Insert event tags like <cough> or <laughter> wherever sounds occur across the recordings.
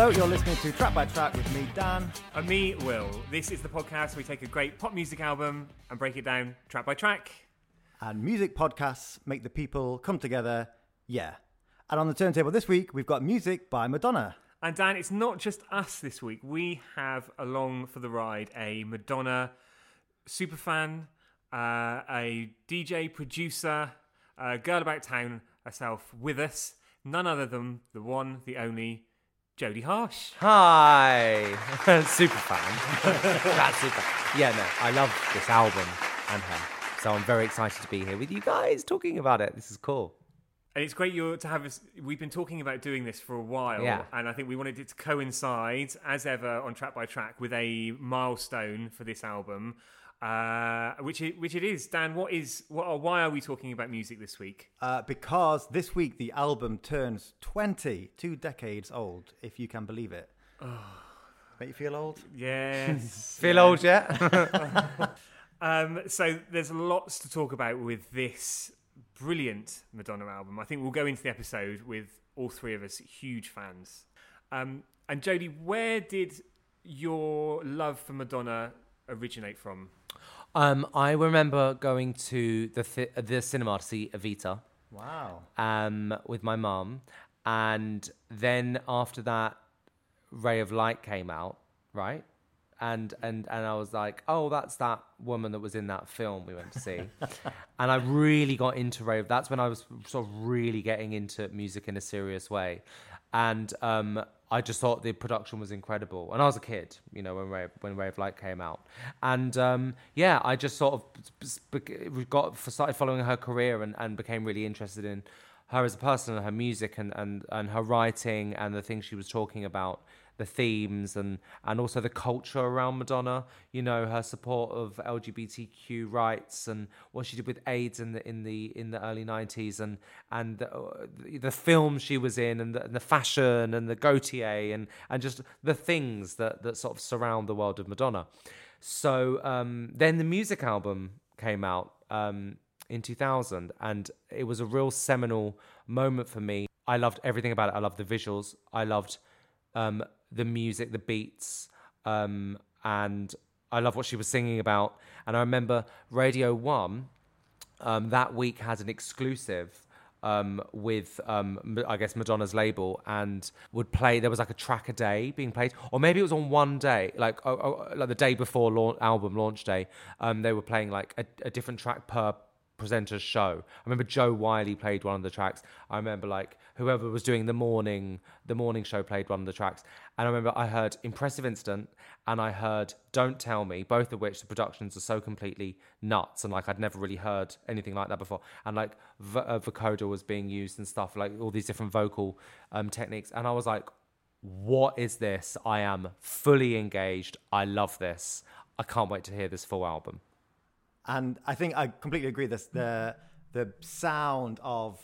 Hello, you're listening to Track by Track with me, Dan. And me, Will. This is the podcast where we take a great pop music album and break it down track by track. And music podcasts make the people come together, yeah. And on the turntable this week, we've got music by Madonna. And Dan, it's not just us this week. We have along for the ride a Madonna superfan, uh, a DJ, producer, a girl about town herself with us. None other than the one, the only, Jodie Harsh. Hi, <laughs> super fan. <laughs> That's super. Yeah, no, I love this album and her. So I'm very excited to be here with you guys talking about it. This is cool. And it's great you're to have us. We've been talking about doing this for a while, Yeah. and I think we wanted it to coincide, as ever, on track by track, with a milestone for this album, uh, which it, which it is. Dan, what is what? Why are we talking about music this week? Uh, because this week the album turns 20, two decades old, if you can believe it. <sighs> Make you feel old? Yes, <laughs> Feel yeah. old <laughs> yet? Um, so there's lots to talk about with this brilliant Madonna album. I think we'll go into the episode with all three of us huge fans. Um, and Jodie, where did your love for Madonna originate from? Um, I remember going to the th- the cinema to see Evita. Wow. um, with my mum, and then after that, Ray of Light came out, right? And and and I was like, oh, that's that woman that was in that film we went to see, <laughs> and I really got into Ray. of That's when I was sort of really getting into music in a serious way, and um, I just thought the production was incredible. And I was a kid, you know, when Ray, when Ray of Light came out, and um, yeah, I just sort of got started following her career and, and became really interested in her as a person and her music and, and, and her writing and the things she was talking about the themes and and also the culture around Madonna you know her support of LGBTQ rights and what she did with AIDS in the in the in the early 90s and and the, uh, the film she was in and the, and the fashion and the Gaultier and and just the things that that sort of surround the world of Madonna so um, then the music album came out um, in 2000, and it was a real seminal moment for me. I loved everything about it. I loved the visuals. I loved um, the music, the beats, um, and I love what she was singing about. And I remember Radio One um, that week had an exclusive um, with, um, I guess, Madonna's label and would play. There was like a track a day being played, or maybe it was on one day, like oh, oh, like the day before album launch day. Um, they were playing like a, a different track per presenter's show. I remember Jo Whiley played one of the tracks. I remember like whoever was doing the morning the morning show played one of the tracks. And I remember I heard Impressive Instant and I heard Don't Tell Me, both of which the productions are so completely nuts and like I'd never really heard anything like that before. And like v- uh, vocoder was being used and stuff like all these different vocal um, techniques. And I was like, what is this? I am fully engaged. I love this. I can't wait to hear this full album. And I think I completely agree. This the the sound of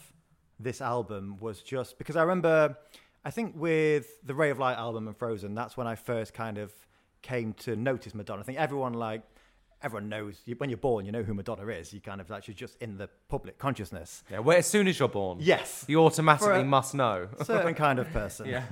this album was just because I remember. I think with the Ray of Light album and Frozen, that's when I first kind of came to notice Madonna. I think everyone like everyone knows you, when you're born, you know who Madonna is. You kind of actually just in the public consciousness. Yeah, well, as soon as you're born, Yes, you automatically must know. <laughs> certain kind of person. yeah.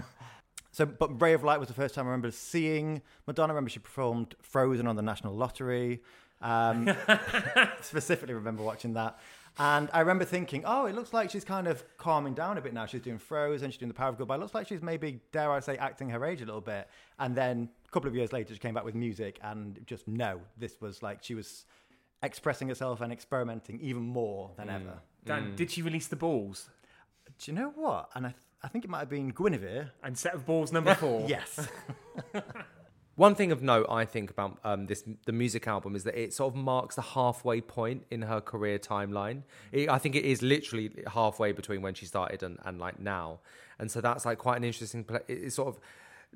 So, but Ray of Light was the first time I remember seeing Madonna. I remember she performed Frozen on the National Lottery. Um, <laughs> specifically, remember watching that. And I remember thinking, oh, it looks like she's kind of calming down a bit now. She's doing Frozen, she's doing The Power of Goodbye. It looks like she's maybe, dare I say, acting her age a little bit. And then a couple of years later, she came back with music, and just no, this was like she was expressing herself and experimenting even more than ever. Dan, Mm. did she release the balls? Do you know what? And I, th- I think it might have been Guinevere. And set of balls number four. <laughs> Yes. <laughs> One thing of note, I think about um, this the music album is that it sort of marks the halfway point in her career timeline. It, I think it is literally halfway between when she started and, and like now, and so that's like quite an interesting. It- it's sort of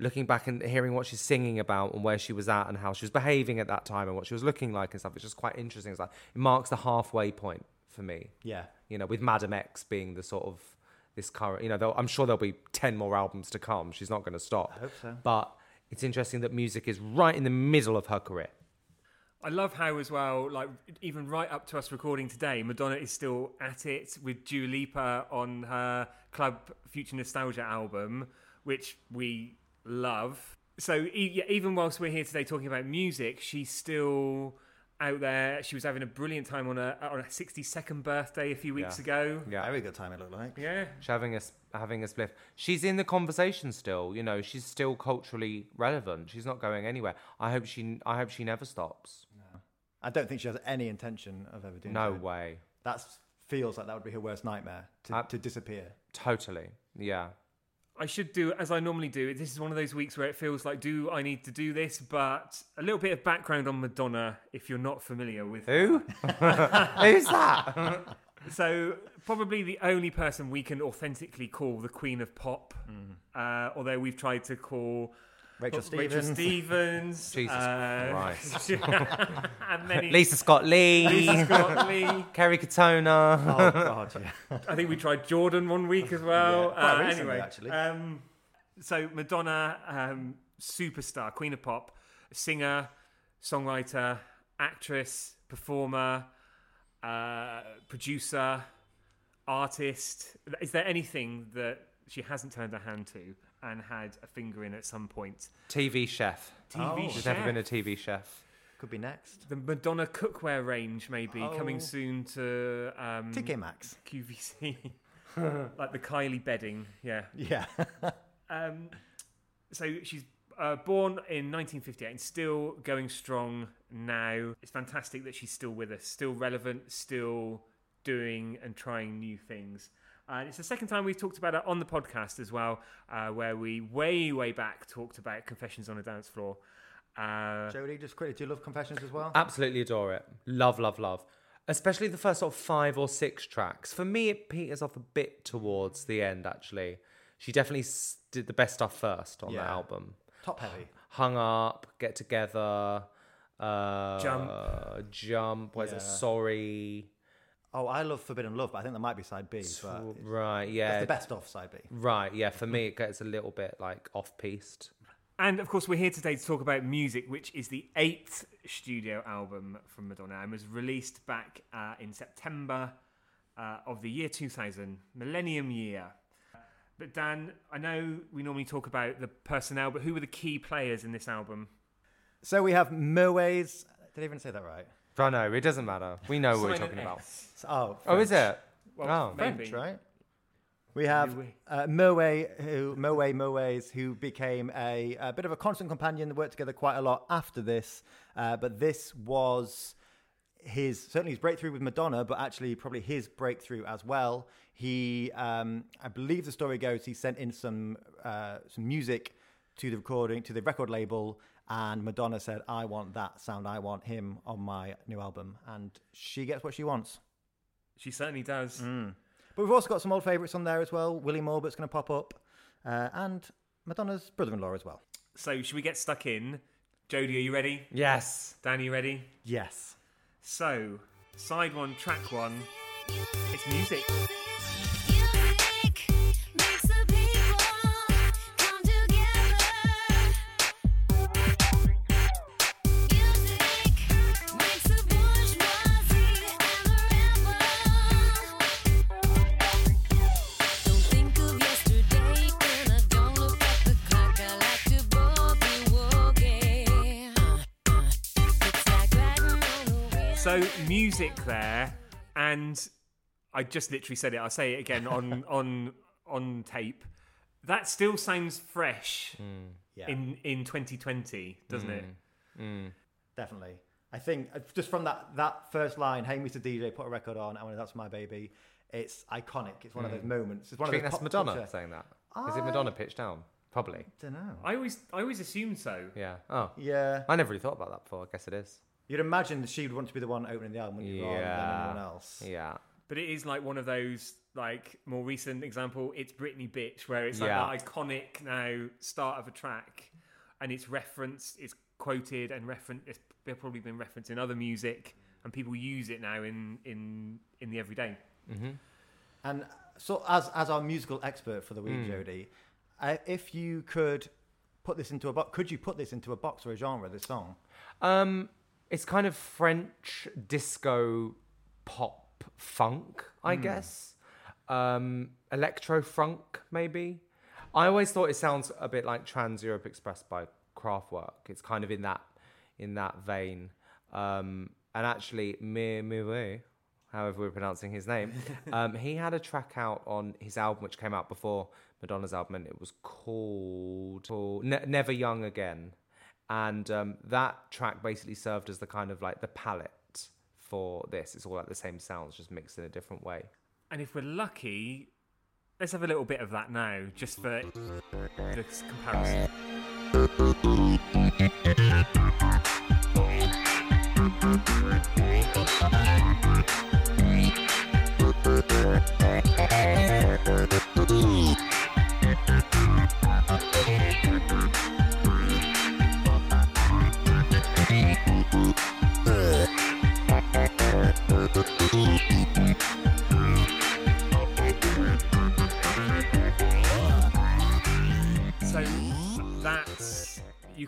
looking back and hearing what she's singing about and where she was at and how she was behaving at that time and what she was looking like and stuff. It's just quite interesting. It's like it marks the halfway point for me. yeah. You know, with Madame X being the sort of this current. You know, I'm sure there'll be ten more albums to come. She's not going to stop. I hope so. But it's interesting that music is right in the middle of her career. I love how, as well, like even right up to us recording today, Madonna is still at it with Dua Lipa on her Club Future Nostalgia album, which we love. So e- even whilst we're here today talking about music, she's still out there. She was having a brilliant time on a on a 62nd birthday a few weeks Yeah. ago. Yeah. Very good time it looked like. Yeah. She's having a s- having a spliff. She's in the conversation still. You know, she's still culturally relevant. She's not going anywhere. I hope she. I hope she never stops. I don't think she has any intention of ever doing that. No so. way. That feels like that would be her worst nightmare to, Uh, to disappear. Totally. Yeah. I should do as I normally do. This is one of those weeks where it feels like, do I need to do this? But a little bit of background on Madonna, if you're not familiar with Who? <laughs> Who's that? <laughs> So probably the only person we can authentically call the Queen of Pop, uh, although we've tried to call Rachel Rachel Stevens. Stevens, <laughs> Jesus uh, Christ. <laughs> and many <laughs> Lisa Scott Lee. Lisa Scott Lee. Kerry Katona. oh god, yeah. I think we tried Jordan one week as well. Yeah, quite uh, recently, anyway, actually. Um, so Madonna, um, superstar, Queen of Pop, singer, songwriter, actress, performer, uh, producer, artist. Is there anything that she hasn't turned her hand to and had a finger in at some point? TV chef. TV Oh. She's never been a TV chef. Could be next. the Madonna cookware range, maybe coming Oh. soon to um, TK Maxx. QVC, <laughs> like the Kylie bedding. Yeah, Yeah. <laughs> Um, so she's uh, born in 1958 and still going strong now. It's fantastic that she's still with us, still relevant, still doing and trying new things. And it's the second time we've talked about it on the podcast as well, uh, where we way, way back talked about Confessions on a Dance Floor. Uh, Jodie, just quickly, do you love Confessions as well? Absolutely adore it. Love, love, love. Especially the first sort of five or six tracks. For me, it peters off a bit towards the end, actually. She definitely did the best stuff first on the album. Top heavy. Hung Up, Get Together, uh, Jump. Jump, what is Yeah. it? Sorry. Oh, I love Forbidden Love, but I think that might be side B. But it's- Right, that's yeah. the best off side B. Right, yeah. For me, it gets a little bit like off piste. And of course, we're here today to talk about music, which is the eighth studio album from Madonna and was released back uh, in September uh, of the year 2000, Millennium Year. But Dan, I know we normally talk about the personnel, but who were the key players in this album? So we have Moways. Did I even say that right? I know, it doesn't matter. We know what we're talking about. So- oh, Oh, is it? Well, Oh, maybe. French, right? We have Louis. uh, Moe, who Moe Moes, who became a, a bit of a constant companion. They worked together quite a lot after this, uh, but this was his certainly his breakthrough with Madonna, but actually probably his breakthrough as well. He, um, I believe the story goes, he sent in some uh, some music to the recording to the record label, and Madonna said, "I want that sound. I want him on my new album," and she gets what she wants. She certainly does. Mm. But we've also got some old favourites on there as well. William Orbit's going to pop up, uh, and Madonna's brother-in-law as well. So, should we get stuck in? Jodie, are you ready? Yes. Danny, you ready? Yes. So, side one, track one. It's music. Music there, and I just literally said it. I'll say it again on <laughs> on on tape. That still sounds fresh hmm, Yeah. in in 2020, doesn't it? Hmm, hmm. Definitely. I think uh, just from that that first line, "Hey, Mr. DJ, put a record on," and when that's my baby, it's iconic. It's one of those moments. It's one Do you of think those that's pop Madonna culture- saying that? Is it Madonna pitched down? Probably. Don't know. I always I always assumed so. Yeah. Oh. Yeah, I never really thought about that before. I guess it is. You'd imagine that she would want to be the one opening the album, wouldn't you, rather than Yeah. anyone else. Yeah. But it is like one of those like more recent example. It's Britney Bitch, where it's like Yeah. that iconic now start of a track, and it's referenced, it's quoted and referenced. It's probably been referenced in other music, and people use it now in in in the everyday. And so, as as our musical expert for the week, Hmm. Jodie, uh, if you could put this into a box, could you put this into a box or a genre? This song. Um, it's kind of French disco pop funk, I guess. Um, electro funk, maybe. I always thought it sounds a bit like Trans Europe Express by Kraftwerk. It's kind of in that in that vein. Um, and actually, Mir Mire, however we're pronouncing his name, <laughs> um, he had a track out on his album which came out before Madonna's album, and it was called, called Ne- Never Young Again. And um, that track basically served as the kind of like the palette for this. It's all like the same sounds, just mixed in a different way. And if we're lucky, let's have a little bit of that now, just for the comparison.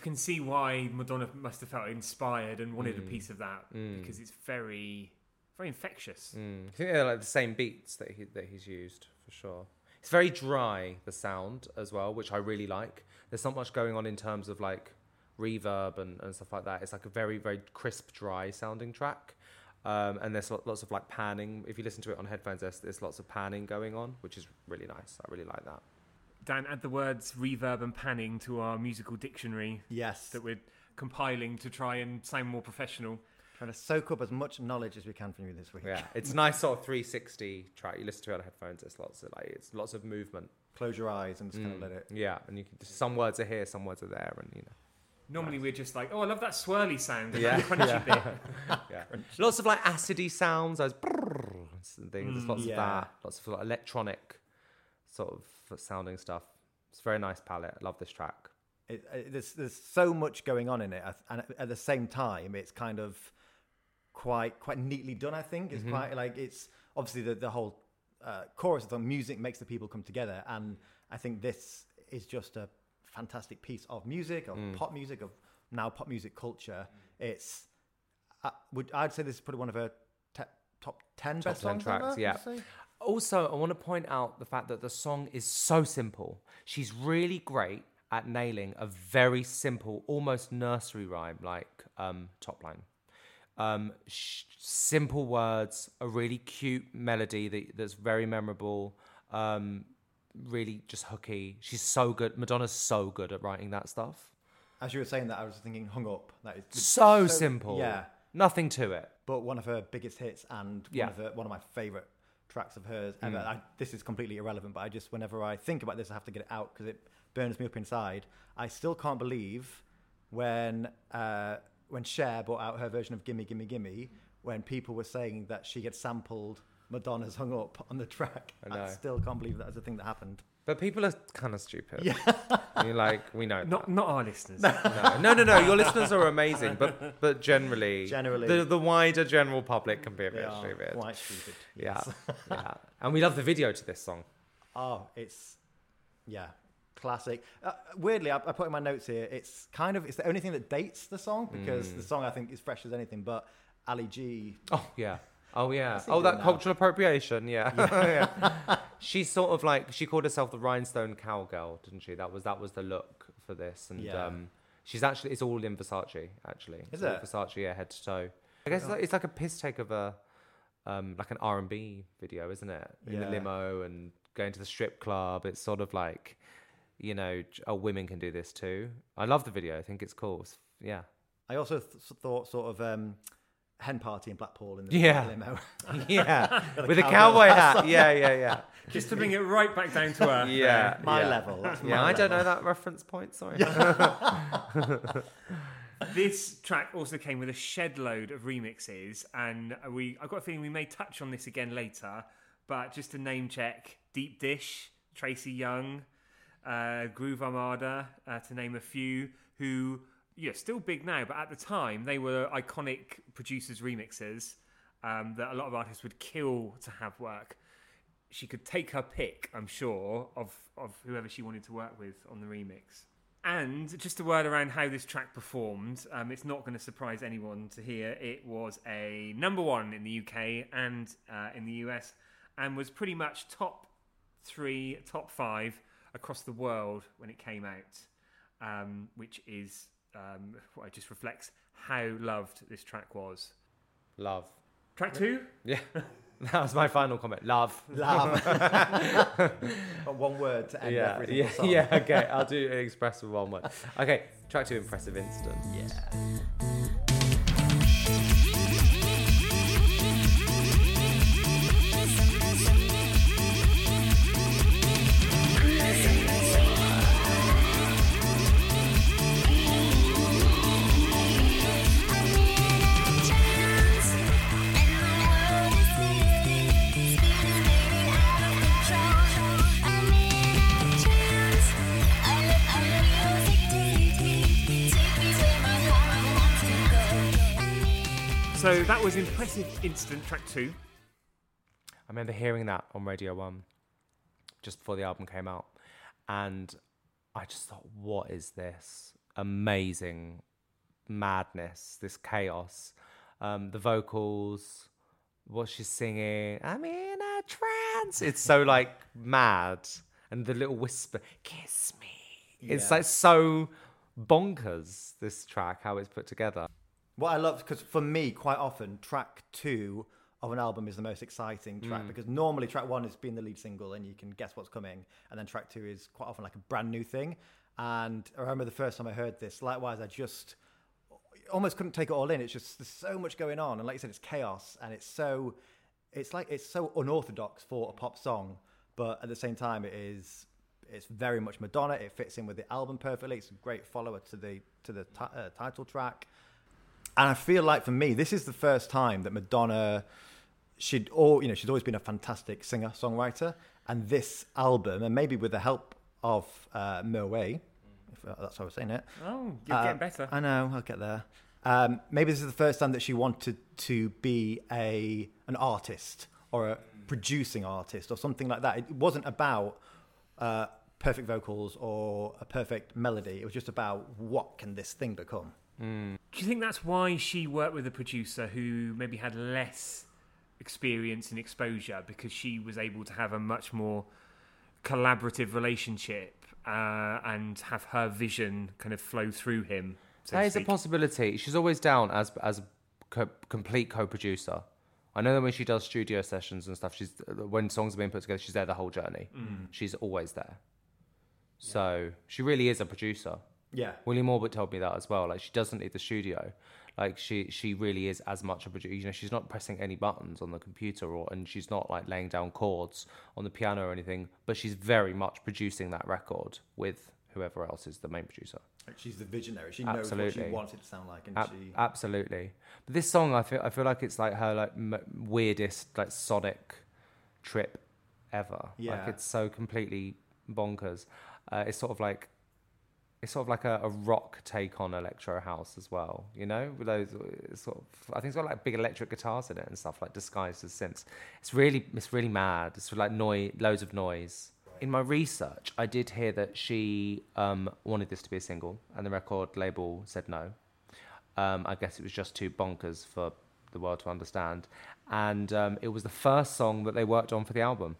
Can see why Madonna must have felt inspired and wanted a piece of that because it's very, very infectious. Mm. I think they're like the same beats that he that he's used for sure. It's very dry the sound as well, which I really like. There's not much going on in terms of like reverb and, and stuff like that. It's like a very very crisp, dry sounding track. Um, and there's lots of like panning. If you listen to it on headphones, there's, there's lots of panning going on, which is really nice. I really like that. Dan, add the words reverb and panning to our musical dictionary Yes. that we're compiling to try and sound more professional. Trying to soak up as much knowledge as we can from you this week. Yeah, it's a nice sort of 360 track. You listen to it on headphones. It's lots of like it's lots of movement. Close your eyes and just kind of mm. let it. Yeah, and you can Just, some words are here, some words are there, and you know. Normally we're just like, oh, I love that swirly sound and Yeah, that crunchy yeah. <laughs> bit. yeah. Lots of like acidy sounds, those and things. There's lots yeah. of that. Lots of like, electronic sort of sounding stuff. It's a very nice palette. I love this track. it, it there's there's so much going on in it, and at the same time, it's kind of quite quite neatly done. I think it's mm-hmm. quite like it's obviously the the whole uh, chorus of the music makes the people come together, and I think this is just a fantastic piece of music, of mm. pop music, of now pop music culture. It's I would I'd say this is probably one of her te- top ten Top best 10 songs tracks, ever, yeah. Also, I want to point out the fact that the song is so simple. She's really great at nailing a very simple, almost nursery rhyme like um, top line. Um, sh- simple words, a really cute melody that, that's very memorable, um, really just hooky. She's so good. Madonna's so good at writing that stuff. As you were saying that, I was thinking "Hung Up." That is So, simple. Yeah, Nothing to it. but one of her biggest hits and Yeah. one of her, one of my favorite tracks of hers ever. Mm. I, this is completely irrelevant, but I just whenever I think about this, I have to get it out because it burns me up inside. I still can't believe when uh, when Cher brought out her version of "Gimme Gimme Gimme," when people were saying that she had sampled Madonna's "Hung Up" on the track. I know. still can't believe that was a thing that happened. But people are kind of stupid. Yeah. You're like, we know. Not not our listeners. No, no, no, no. Your listeners are amazing, but but generally, Generally. the the wider general public can be a bit stupid. quite stupid. Yeah, <laughs> yeah. And we love the video to this song. Oh, it's yeah, classic. Uh, weirdly, I, I put in my notes here. It's kind of it's the only thing that dates the song because Mm. the song I think is fresh as anything. But Ali G, Oh yeah. Oh yeah. Oh, that now? cultural appropriation. Yeah. Yeah. <laughs> <laughs> She's sort of like she called herself the rhinestone cowgirl, didn't she? That was that was the look for this, and Yeah. um, she's actually it's all in Versace. Actually, Is It's all it? Versace? Yeah, head to toe. I guess it's like, it's like a piss take of a um, like an R and B video, isn't it? In the Yeah. limo and going to the strip club. It's sort of like, you know, j- oh, women can do this too. I love the video. I think it's cool. It's, yeah. I also th- thought sort of um, hen party in Blackpool in the Yeah. limo. <laughs> Yeah, <laughs> with a cowboy cowboy hat hat. Yeah, yeah, yeah. <laughs> Just to bring it right back down to earth. Yeah, my yeah. level. That's Yeah, my I don't know that reference point. Sorry. This track also came with a shed load of remixes, and we I've got a feeling we may touch on this again later. But just to name check, Deep Dish, Tracy Young, uh, Groove Armada, uh, to name a few, who yeah still big now, but at the time they were iconic producers remixers um, that a lot of artists would kill to have work. She could take her pick, I'm sure, of of whoever she wanted to work with on the remix. And just a word around how this track performed. Um, it's not going to surprise anyone to hear it was a number one in the UK and uh, in the US, and was pretty much top three, top five across the world when it came out, um, which is um, what it just reflects how loved this track was. Love. Track two, Yeah. <laughs> that was my final comment. Love. Love. <laughs> Got one word to end Yeah, every yeah, song. yeah. Okay, I'll do it express with one word. Okay, track two, impressive Instant. Yeah. So that was impressive instant. Track two. I remember hearing that on Radio One just before the album came out, and I just thought, "What is this amazing madness? This chaos? Um, the vocals, what she's singing. I'm in a trance. It's so like mad, and the little whisper, "Kiss me." It's like so bonkers. This track, how it's put together. What I love, because for me, quite often, track two of an album is the most exciting track because normally track one is being the lead single and you can guess what's coming, and then track two is quite often like a brand new thing. And I remember the first time I heard this, likewise, I just almost couldn't take it all in. It's just there's so much going on, and like you said, it's chaos, and it's so it's like it's so unorthodox for a pop song, but at the same time, it is it's very much Madonna. It fits in with the album perfectly. It's a great follower to the to the ti- uh, title track, and I feel like for me, this is the first time that Madonna she'd all you know she's always been a fantastic singer songwriter, and this album, and maybe with the help of uh, Merway, if uh, that's how I was saying it, Oh, you're uh, getting better. I know. I'll get there. Um, maybe this is the first time that she wanted to be a an artist or a producing artist or something like that. It wasn't about uh, perfect vocals or a perfect melody. It was just about what can this thing become. Mm. Do you think that's why she worked with a producer who maybe had less experience and exposure because she was able to have a much more collaborative relationship uh, and have her vision kind of flow through him? So That is a possibility. She's always down as as a co- complete co-producer. I know that when she does studio sessions and stuff, she's uh, when songs are being put together, she's there the whole journey. Mm. She's always there. So she really is a producer. Yeah. William Orbit told me that as well. Like she doesn't need the studio. Like she she really is as much a producer. You know, she's not pressing any buttons on the computer or and she's not like laying down chords on the piano or anything. But she's very much producing that record with whoever else is the main producer. She's the visionary. She knows what Absolutely. she wants it to sound like, and Ab- she. absolutely. But this song, I feel, I feel like it's like her like m- weirdest like sonic trip ever. Yeah. Like it's so completely bonkers. Uh, it's sort of like it's sort of like a, a rock take on electro house as well. You know, with those sort of I think it's got like big electric guitars in it and stuff like disguised as synths. It's really it's really mad. It's like noise, loads of noise. In my research, I did hear that she um, wanted this to be a single, and the record label said no. Um, I guess it was just too bonkers for the world to understand. And um, it was the first song that they worked on for the album.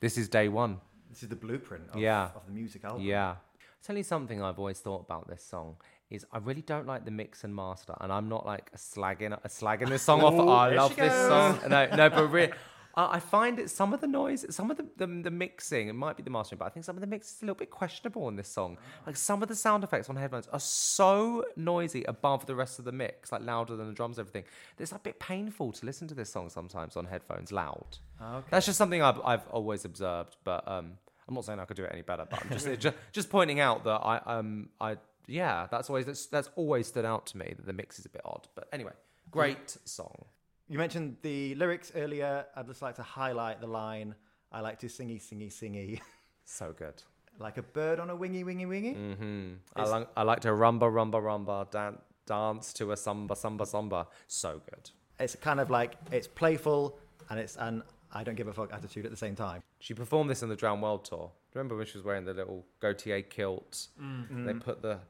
This is day one. This is the blueprint of, Yeah. of the music album. Yeah. Tell you something I've always thought about this song is I really don't like the mix and master, and I'm not like a slagging a slagging this song off. Ooh, I love this song. No, no, but really. I I find it some of the noise, some of the, the the mixing, it might be the mastering, but I think some of the mix is a little bit questionable in this song. Like some of the sound effects on headphones are so noisy above the rest of the mix, like louder than the drums, everything. It's a bit painful to listen to this song sometimes on headphones, loud. Okay. That's just something I've, I've always observed, but um, I'm not saying I could do it any better. But I'm just <laughs> just, just pointing out that I um I yeah that's always that's, that's always stood out to me that the mix is a bit odd. But anyway, great song. You mentioned the lyrics earlier. I'd just like to highlight the line I like to singy, singy, singy. <laughs> So good. like a bird on a wingy, wingy, wingy. Mm-hmm. I, like I like to rumba rumba rumba dan- dance to a samba samba samba. So good. It's kind of like it's playful and it's an I don't give a fuck attitude at the same time. She performed this on the Drowned World tour. Remember when she was wearing the little Gaultier kilt? Mm. They put the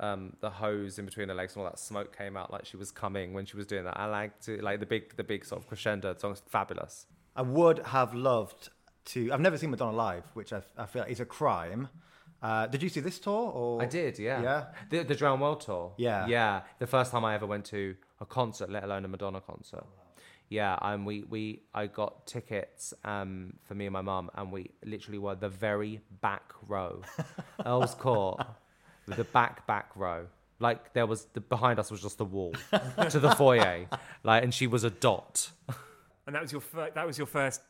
um, the hose in between her legs, and all that smoke came out like she was coming when she was doing that. I like to like the big the big sort of crescendo. The song's fabulous. I would have loved to. I've never seen Madonna live, which I, I feel is a crime. Uh, did you see this tour? Or I did, yeah. Yeah? The, the Drowned World tour. Yeah. Yeah. The first time I ever went to a concert, let alone a Madonna concert. Yeah, and we, we I got tickets um, for me and my mum, and we literally were the very back row. <laughs> Earls Court, the back back row. Like there was the behind us was just the wall to the <laughs> foyer, like, and she was a dot. And that was your fir- that was your first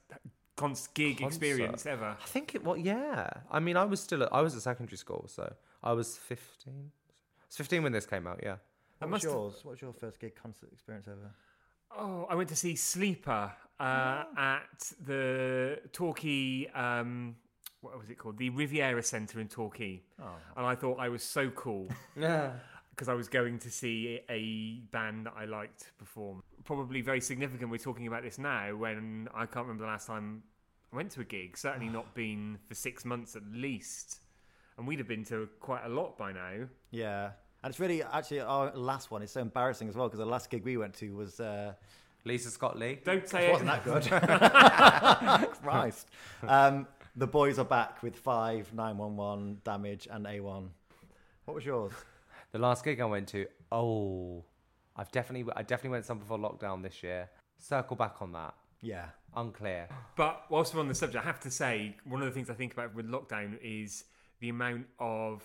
con- gig Concert. experience ever. I think it. was. yeah. I mean, I was still. At, I was at secondary school, so I was fifteen. I was fifteen when this came out. Yeah. What was must have- yours? What was your first gig concert experience ever? Oh, I went to see Sleeper uh, at the Torquay. Um, what was it called? The Riviera Centre in Torquay. And I thought I was so cool <laughs> <laughs> Yeah. because I was going to see a band that I liked perform. Probably very significant. We're talking about this now when I can't remember the last time I went to a gig. Certainly not <sighs> been for six months at least. And we'd have been to quite a lot by now. Yeah, and it's really actually our last one is so embarrassing as well because the last gig we went to was uh, Lisa Scott Lee. Don't say it it. wasn't that good. <laughs> <laughs> Christ, um, the boys are back with five nine one one damage and A one. What was yours? The last gig I went to. Oh, I've definitely. I definitely went some before lockdown this year. Circle back on that. Yeah, Unclear. But whilst we're on the subject, I have to say one of the things I think about with lockdown is the amount of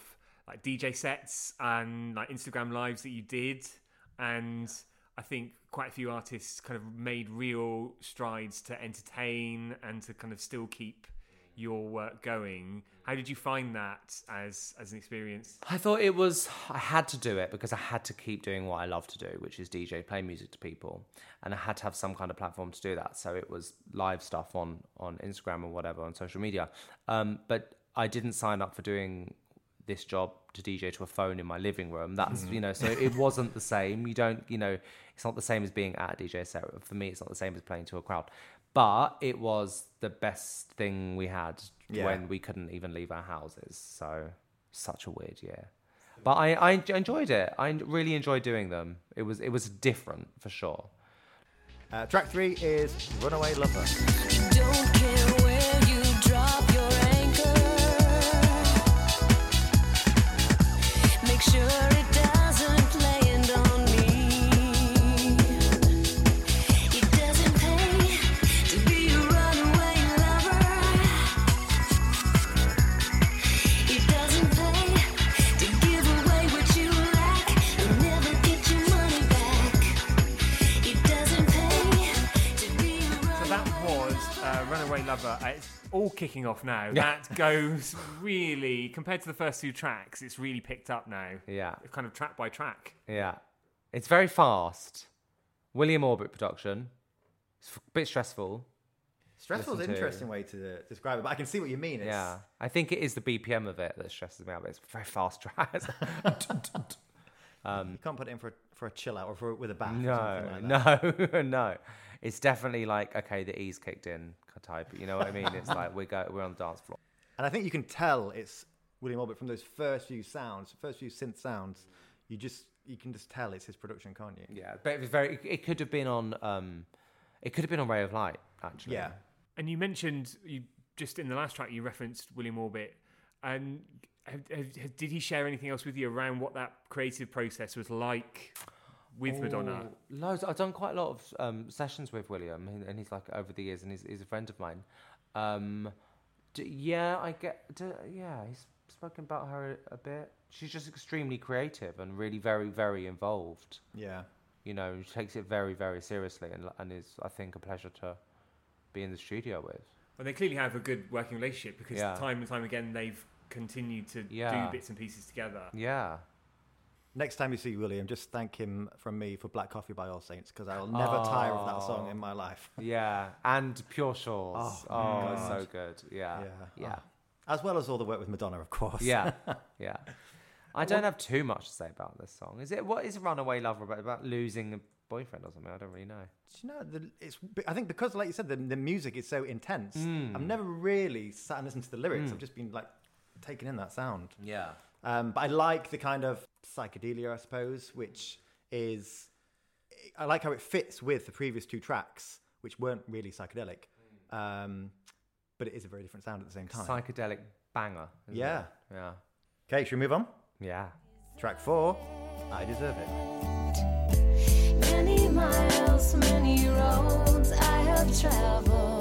like DJ sets and like Instagram lives that you did, and I think quite a few artists kind of made real strides to entertain and to kind of still keep your work going. How did you find that as as an experience? I thought it was. I had to do it because I had to keep doing what I love to do, which is DJ, play music to people, and I had to have some kind of platform to do that. So it was live stuff on on Instagram or whatever on social media. Um, but I didn't sign up for doing this job to DJ to a phone in my living room. That's you know, so it wasn't the same. You don't, you know, it's not the same as being at a DJ set. For me, it's not the same as playing to a crowd. But it was the best thing we had Yeah. when we couldn't even leave our houses. So such a weird year. But I, I en- enjoyed it. I really enjoyed doing them. It was it was different for sure. uh, track three is Runaway Lover. Don't care all kicking off now. That goes really, compared to the first two tracks, it's really picked up now. Yeah, Kind of track by track. yeah. It's very fast. William Orbit production. It's a bit stressful. Stressful is an Listen to- interesting way to describe it, but I can see what you mean. It's, Yeah, I think it is the BPM of it that stresses me out. But it's very fast <laughs> tracks. Um, you can't put it in for for a chill out or for with a bath. or no, something like that. <laughs> no, <laughs> no. It's definitely like okay, the E's kicked in type. You know what I mean? It's like we go, we're on the dance floor. And I think you can tell it's William Orbit from those first few sounds, first few synth sounds. You just you can just tell it's his production, can't you? Yeah, but it was very. It could have been on. um It could have been on Ray of Light actually. Yeah. And you mentioned you just in the last track you referenced William Orbit, and have, have, have- did he share anything else with you around what that creative process was like with Madonna? Oh, Loads. I've done quite a lot of um, sessions with William, and- and he's like over the years, and he's, he's a friend of mine. Um, d- yeah, I get. D- yeah, he's spoken about her a, a bit. She's just extremely creative and really very, very involved. Yeah. You know, she takes it very, very seriously, and and is I think a pleasure to be in the studio with. Well, they clearly have a good working relationship because Yeah. time and time again they've continued to Yeah. do bits and pieces together. Yeah. Next time you see William, just thank him from me for Black Coffee by All Saints because I will never tire of that song in my life. <laughs> Yeah, and Pure Shores. Oh, Oh, God. so good. Yeah. Yeah. Yeah. As well as all the work with Madonna, of course. Yeah. <laughs> Yeah. I don't have too much to say about this song. Is it what is Runaway Lover about? About losing a boyfriend or something? I don't really know. Do you know, the, it's. I think because, like you said, the, the music is so intense. Mm. I've never really sat and listened to the lyrics. I've just been like taking in that sound. Yeah. Um, but I like the kind of psychedelia, I suppose, which is. I like how it fits with the previous two tracks, which weren't really psychedelic. Um, but it is a very different sound at the same time. Psychedelic banger. Yeah. it? Yeah. Okay, should we move on? Yeah. Track four, I Deserve It. Many miles, many roads I have traveled,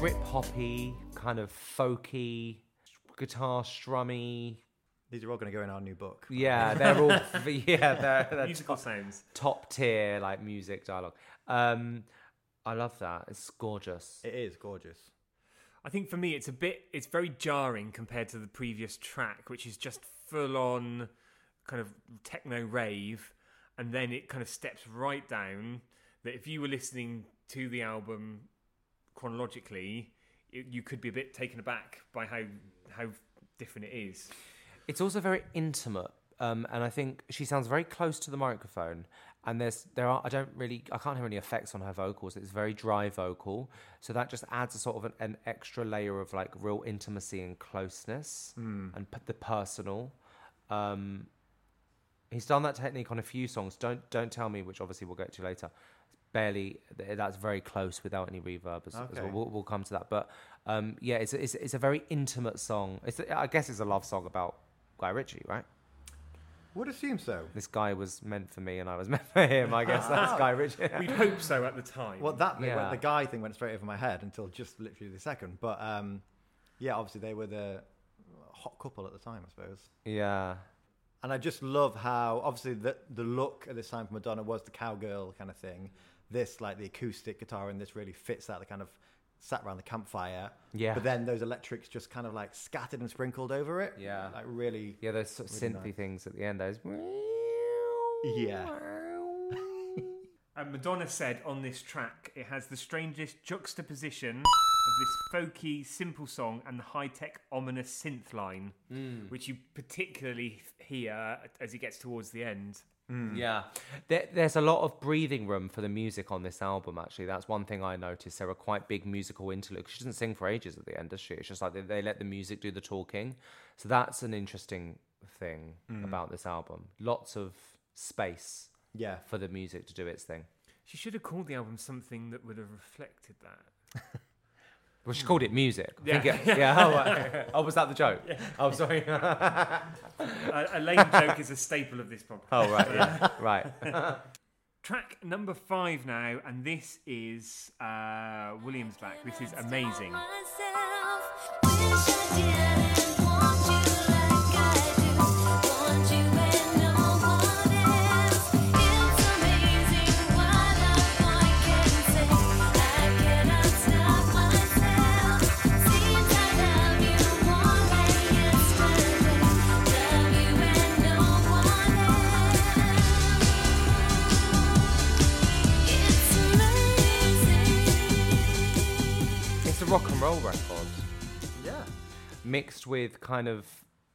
Trip hoppy, kind of folky, guitar strummy. These are all going to go in our new book. Yeah, they're all <laughs> <laughs> yeah, they're, they're Musical top, sounds. top tier like music dialogue. Um, I love that. It's gorgeous. It is gorgeous. I think for me, it's a bit, it's very jarring compared to the previous track, which is just full on kind of techno rave. And then it kind of steps right down that if you were listening to the album chronologically, it, you could be a bit taken aback by how, how different it is. It's also very intimate, um, and I think she sounds very close to the microphone. And there's there are I don't really I can't hear any effects on her vocals. It's very dry vocal, so that just adds a sort of an, an extra layer of like real intimacy and closeness and p- the personal. Um, he's done that technique on a few songs. Don't don't tell me which obviously we'll get to later. Barely th- that's very close without any reverb as, as Okay. well. We'll, we'll come to that, but um, yeah, it's, a- it's it's a very intimate song. It's a, I guess it's a love song about Guy Ritchie, right? Would assume so. This guy was meant for me, and I was <laughs> meant for him. I guess that's Guy Ritchie. <laughs> We'd hope so at the time. Well, that bit, Yeah. the guy thing went straight over my head until just literally the second. But um, yeah, obviously they were the hot couple at the time, I suppose. yeah, And I just love how obviously the the look at this time for Madonna was the cowgirl kind of thing. This like the acoustic guitar and this really fits that the kind of sat around the campfire. Yeah. But then those electrics just kind of like scattered and sprinkled over it. Yeah. Like really. yeah. Those sort of Really synthy nice. things at the end. Those. Yeah. <laughs> And Madonna said on this track, it has the strangest juxtaposition of this folky, simple song and the high tech, ominous synth line, hmm. which you particularly hear as it gets towards the end. Mm. Yeah, there, there's a lot of breathing room for the music on this album. Actually, that's one thing I noticed. There are quite big musical interludes. She doesn't sing for ages at the end, does she? It's just like they, they let the music do the talking. So that's an interesting thing mm. about this album. Lots of space Yeah. for the music to do its thing. She should have called the album something that would have reflected that. <laughs> Well, she called it music. I think Yeah. it- yeah. Oh, uh, <laughs> oh, was that the joke? Oh, sorry. <laughs> a, a lame joke is a staple of this podcast. oh, right. Yeah. <laughs> Right. Track number five now, and this is uh, Williams back. This is amazing. Rock and roll record. Yeah. mixed with kind of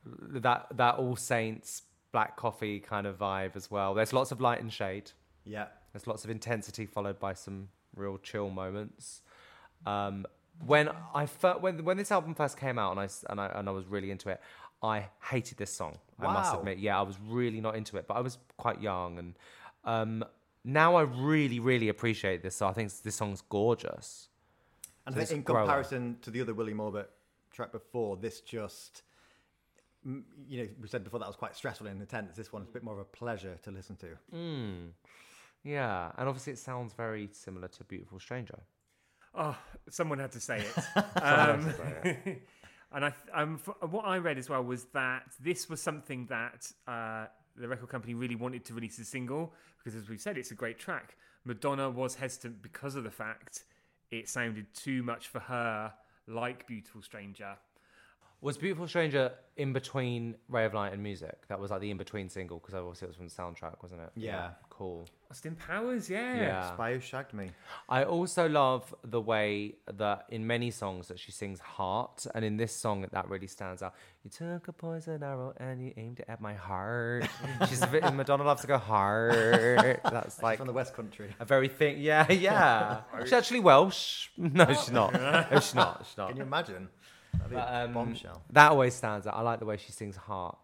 that that All Saints black coffee kind of vibe as well. There's lots of light and shade. Yeah. There's lots of intensity followed by some real chill moments. Um, when I fir- when when this album first came out and I, and I and I was really into it, I hated this song. Wow. I must admit, yeah, I was really not into it. But I was quite young, and um, now I really really appreciate this. So I think this song's gorgeous. And So I it's think in grower. comparison to the other William Orbit track before, this just, you know, we said before that was quite stressful and intense. This one's a bit more of a pleasure to listen to. Mm. Yeah, and obviously it sounds very similar to Beautiful Stranger. Oh, someone had to say it. <laughs> um, <laughs> and I, um, f- what I read as well was that this was something that uh, the record company really wanted to release as a single because, as we've said, it's a great track. Madonna was hesitant because of the fact it sounded too much for her like Beautiful Stranger. Was Beautiful Stranger in between Ray of Light and Music? That was like the in between single because obviously it was from the soundtrack, wasn't it? Yeah. Cool. Austin Powers, yeah. Yeah. Spy Who Shagged Me. I also love the way that in many songs that she sings heart, and in this song that really stands out. You took a poison arrow and you aimed it at my heart. <laughs> She's a bit, Madonna loves to go heart. <laughs> That's like From the West Country. a very thing. Yeah, yeah. <laughs> She's actually Welsh. No, she's not. No, she's not. She's not. Can you imagine? That'd be But, a um, bombshell. That always stands out. I like the way she sings heart.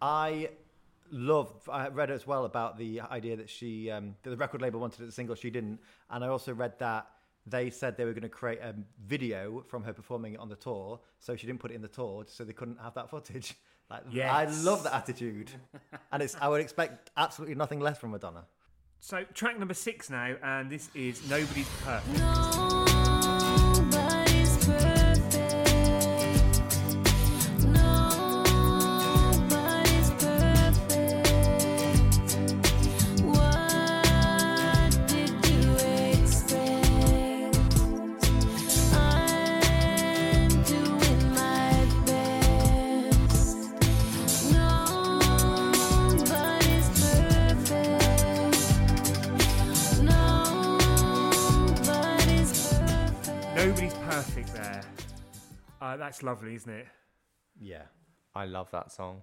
I love. I read as well about the idea that she, um, that the record label wanted it as a single, she didn't, and I also read that they said they were going to create a video from her performing it on the tour, so she didn't put it in the tour, so they couldn't have that footage. <laughs> Like, I love that attitude, <laughs> and it's. I would expect absolutely nothing less from Madonna. So track number six now, and this is Nobody's Perfect. Nobody's Uh, that's lovely, isn't it? Yeah, I love that song.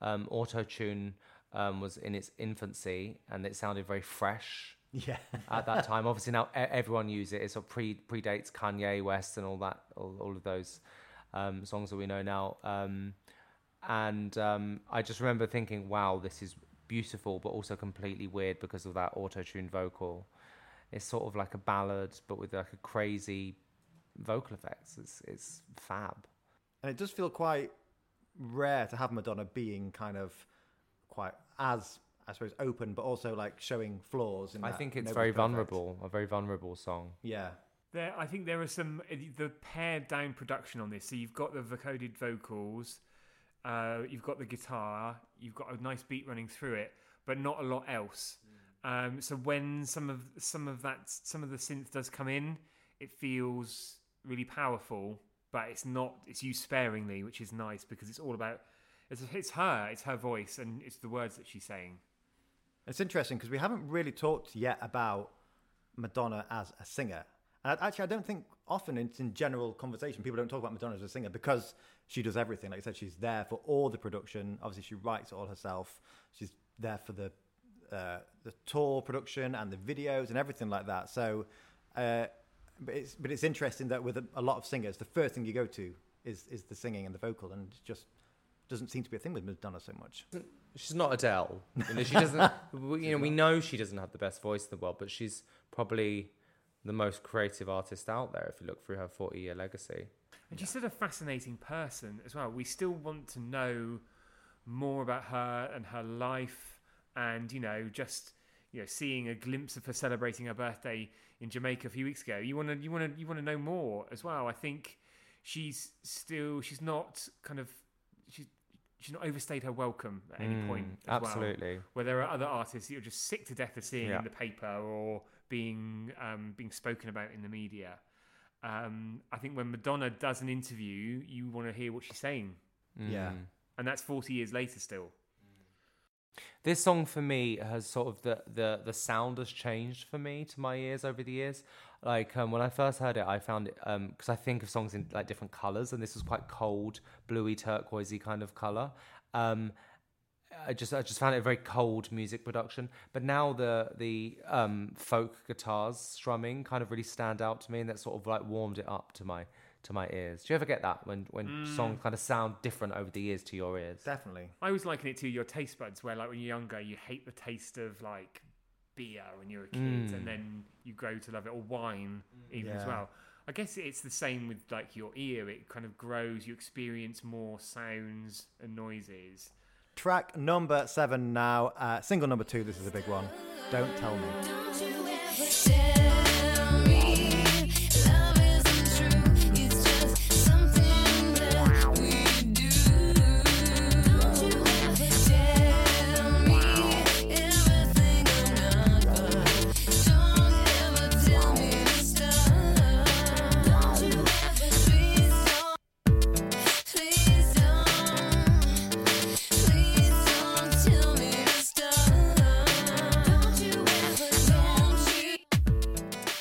Um, Auto tune um, was in its infancy and it sounded very fresh yeah. at that time. Obviously, now everyone uses it. It sort of pre predates Kanye West and all that, all, all of those um, songs that we know now. Um, and um, I just remember thinking, wow, this is beautiful, but also completely weird because of that auto tune vocal. It's sort of like a ballad, but with like a crazy vocal effects. It's, it's fab. And it does feel quite rare to have Madonna being kind of quite as I suppose open, but also like showing flaws. In I that think it's very Perfect. vulnerable, a very vulnerable song. Yeah, There, I think there are some uh, the pared down production on this. So you've got the vocoded vocals, uh, you've got the guitar, you've got a nice beat running through it, but not a lot else. Um, so when some of some of that some of the synth does come in, it feels really powerful, but it's not. It's used sparingly, which is nice because it's all about. It's, it's her, it's her voice, and it's the words that she's saying. it's interesting because we haven't really talked yet about Madonna as a singer. And actually, I don't think often in, in general conversation people don't talk about Madonna as a singer because she does everything. Like I said, she's there for all the production. Obviously, she writes it all herself. She's there for the uh, the tour production and the videos and everything like that. So, uh, but it's but it's interesting that with a, a lot of singers, the first thing you go to is is the singing and the vocal, and it just doesn't seem to be a thing with Madonna so much. She's not Adele. You know, she doesn't. <laughs> we- you know, we know she doesn't have the best voice in the world, but she's probably the most creative artist out there. If you look through her forty-year legacy. And she's such a fascinating person as well. We still want to know more about her and her life, and you know, just you know, seeing a glimpse of her celebrating her birthday in Jamaica a few weeks ago. You want to, you want to, you want to know more as well. I think she's still, she's not kind of, she's she's not overstayed her welcome at any Mm, point. As well absolutely. where there are other artists that you're just sick to death of seeing Yeah. in the paper or being um, being spoken about in the media. Um, I think when Madonna does an interview, you want to hear what she's saying, Yeah. Mm. and that's 40 years later still. This song for me has sort of the the the sound has changed for me to my ears over the years. Like um, when I first heard it, I found it because I think of songs in like different colors, and this was quite cold, bluey, turquoisey kind of color. Um, I just I just found it a very cold music production. But now the the um, folk guitars strumming kind of really stand out to me, and that sort of like warmed it up to my to my ears. Do you ever get that when when mm. songs kind of sound different over the years to your ears? Definitely. I always liken it to your taste buds, where like when you're younger, you hate the taste of like beer when you're a kid, and mm. then you grow to love it, or wine mm. even as well. I guess it's the same with like your ear; it kind of grows. You experience more sounds and noises. Track number seven now. Uh, single number two. This is a big one. Don't tell me. Don't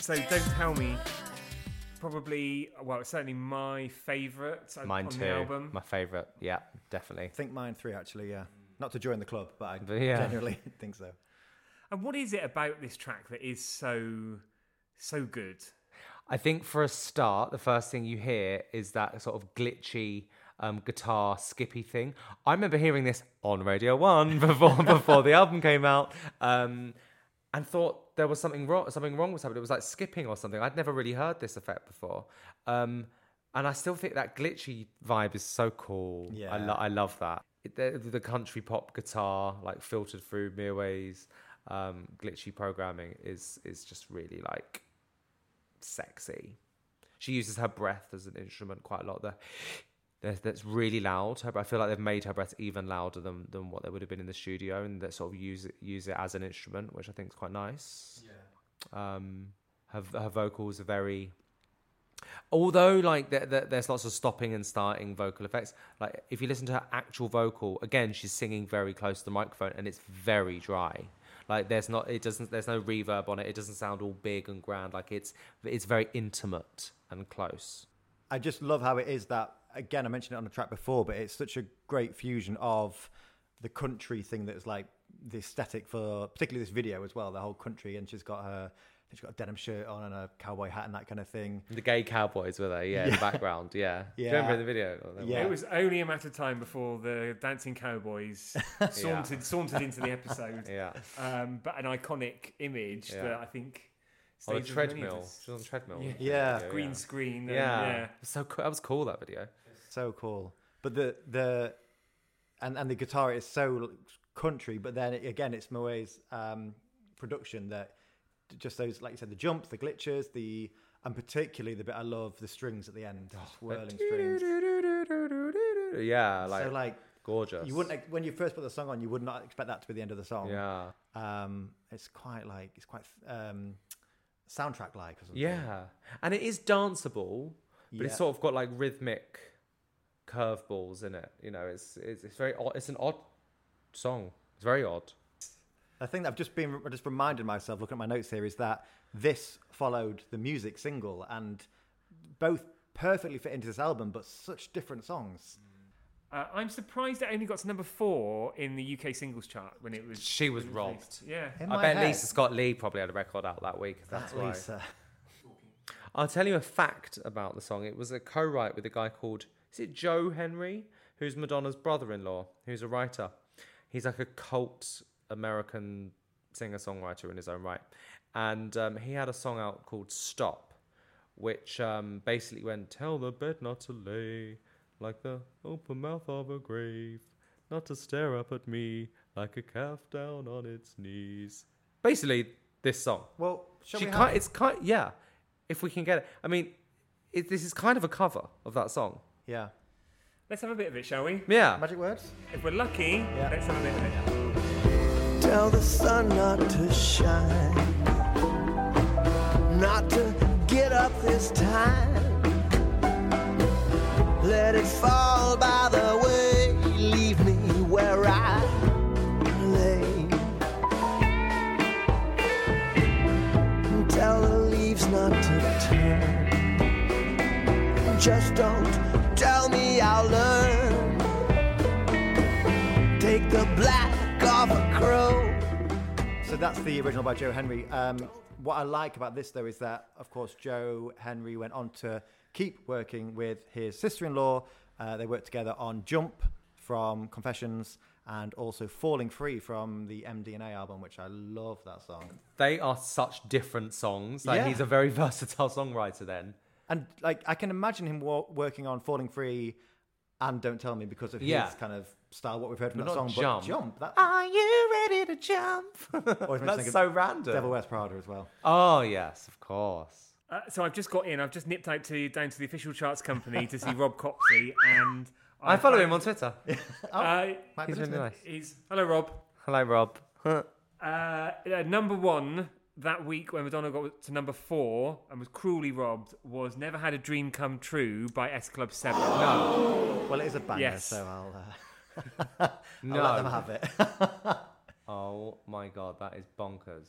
so don't tell me. Probably, well, it's certainly my favourite on Mine on too. the album. My favourite. Yeah, definitely. I think mine three actually. Yeah, not to join the club, but I But yeah. genuinely <laughs> think so. And what is it about this track that is so, so good? I think for a start, the first thing you hear is that sort of glitchy um, guitar skippy thing. I remember hearing this on Radio One <laughs> before before the album came out, um, and thought there was something wrong. Something wrong was happening. It was like skipping or something. I'd never really heard this effect before, um, and I still think that glitchy vibe is so cool. I, Yeah. lo- I love that. It, the, the country pop guitar, like filtered through Mirwais's um, glitchy programming, is is just really like sexy. She uses her breath as an instrument quite a lot. There, that's, that's really loud. Her, I feel like they've made her breath even louder than, than what they would have been in the studio, and that sort of use it use it as an instrument, which I think is quite nice. Yeah. Um, her her vocals are very. Although like there, there, there's lots of stopping and starting vocal effects. Like if you listen to her actual vocal, again she's singing very close to the microphone, and it's very dry. Like there's not it doesn't there's no reverb on it. It doesn't sound all big and grand. Like it's it's very intimate and close. I just love how it is that again I mentioned it on the track before, but it's such a great fusion of the country thing that's like the aesthetic for particularly this video as well, the whole country, and she's got her she's got a denim shirt on and a cowboy hat and that kind of thing. The gay cowboys were there, yeah, in the <laughs> background, yeah. Do you Yeah. remember the video? Oh, Yeah. It was only a matter of time before the dancing cowboys <laughs> sauntered sauntered into the episode. Yeah. Um, but an iconic image Yeah. that I think On a stays with many of treadmill. us. She was on a treadmill. Yeah. Yeah. Yeah, Green yeah. screen. and- Yeah. yeah. Was so cool. That was cool, that video. So cool. But the the and and the guitar is so country, but then again it's Moe's um, production that just those like you said the jumps, the glitches, the and particularly the bit I love the strings at the end, swirling strings. Yeah, like, so like gorgeous. you wouldn't when you first put the song on, you would not expect that to be the end of the song. Yeah. Um, it's quite like it's quite um, soundtrack like. or something. Yeah. And it is danceable, but it's sort of got like rhythmic curveballs in it. You know, it's it's, it's very odd. It's an odd song. It's very odd. I think I've just been I just reminded myself looking at my notes here is that this followed the music single and both perfectly fit into this album, but such different songs. Uh, I'm surprised it only got to number four in the UK singles chart when it was. She was robbed. released. Yeah. In I bet head, Lisa Scott Lee probably had a record out that week. That's that why. Lisa. I'll tell you a fact about the song. It was a co-write with a guy called is it Joe Henry, who's Madonna's brother-in-law, who's a writer. He's like a cult American singer-songwriter in his own right, and um, he had a song out called "Stop," which um, basically went, "Tell the bed not to lay like the open mouth of a grave, not to stare up at me like a calf down on its knees." Basically, this song. Well, shall She we have, it's kind, yeah. If we can get it, I mean, it, this is kind of a cover of that song. Yeah. Let's have a bit of it, shall we? Yeah, Magic words? If we're lucky, Yeah. let's have a bit of it. Tell the sun not to shine, not to get up this time. Let it fall by the way, leave me where I lay. Tell the leaves not to turn. Just don't tell me I'll learn. Take the black off a crow. So that's the original by Joe Henry. Um, what I like about this, though, is that, of course, Joe Henry went on to keep working with his sister in law. Uh, they worked together on Jump from Confessions and also Falling Free from the MDNA album, which I love that song. they are such different songs. Like Yeah. he's a very <laughs> versatile songwriter. Then And like I can imagine him wa- working on Falling Free and Don't Tell Me because of Yeah. his kind of style, what we've heard from But that not song. Jump. But Jump, that are you ready to jump? always makes me That's of so random. Devil Wears Prada as well. Oh yes, of course. Uh, so I've just got in. I've just nipped out to down to the official charts company to see Rob Copsey, and <laughs> I follow him on Twitter. <laughs> Uh, Might be He's really listening. nice. he's hello, Rob. Hello, Rob. <laughs> Uh, uh, number one that week when Madonna got to number four and was cruelly robbed was "Never Had a Dream Come True" by S Club Seven. <gasps> no, Well, it is a banger, Yes. so I'll, uh, <laughs> no. I'll let them have it. <laughs> Oh my god, that is bonkers.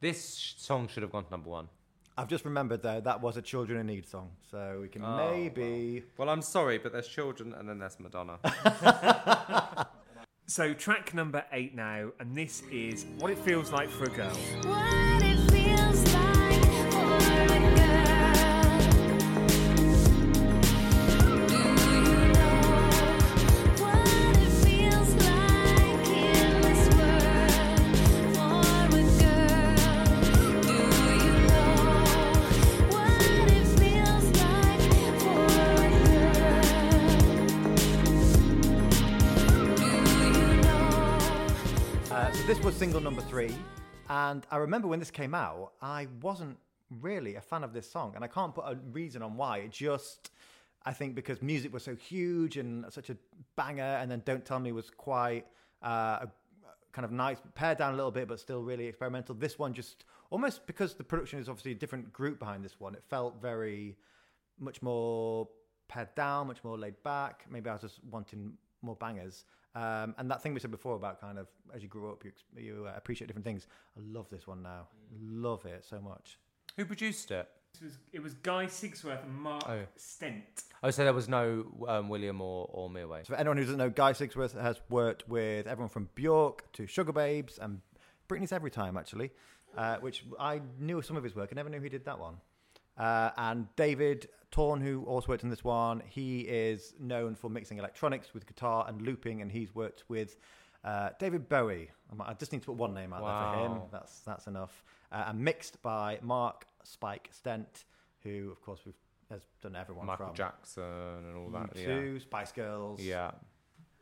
This sh- song should have gone to number one. I've just remembered though that was a Children in Need song, so we can Oh, maybe. Well, I'm sorry, but there's children, and then there's Madonna. <laughs> So track number eight now, and this is what it feels like for a girl. This was single number three, and I remember when this came out, I wasn't really a fan of this song, and I can't put a reason on why. It just, I think, because music was so huge and such a banger, and then "Don't Tell Me" was quite uh, a kind of nice, pared down a little bit, but still really experimental. This one just almost because the production is obviously a different group behind this one. It felt very much more pared down, much more laid back. Maybe I was just wanting more bangers. Um, and that thing we said before about kind of as you grow up, you, you uh, appreciate different things. I love this one now. Love it so much. Who produced it? This was, it was Guy Sigsworth and Mark Oh. Stent. Oh, so there was no um, William or, or Mirwais. So for anyone who doesn't know, Guy Sigsworth has worked with everyone from Bjork to Sugababes and Britney's Every Time, actually, uh, which I knew some of his work. I never knew he did that one. Uh, and David Torn, who also worked on this one, he is known for mixing electronics with guitar and looping, and he's worked with uh, David Bowie. I just need to put one name out there for him. That's that's enough. Uh, and mixed by Mark Spike Stent, who, of course, we've has done everyone Michael from Jackson and all that. U2, Spice Girls. Yeah.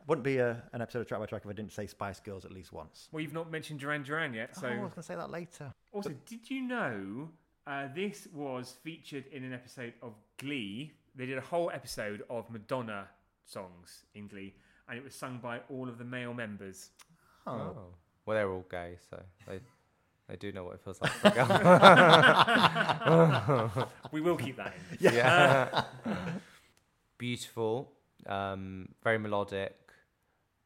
Wouldn't be a, an episode of Track by Track if I didn't say Spice Girls at least once. Well, you've not mentioned Duran Duran yet, so oh, I was going to say that later. Also, did you know uh, this was featured in an episode of Glee? They did a whole episode of Madonna songs in Glee, and it was sung by all of the male members. Oh. Oh. Well, they're all gay, so they they do know what it feels like for a girl. We will keep that in. yeah. <laughs> Beautiful, um, very melodic.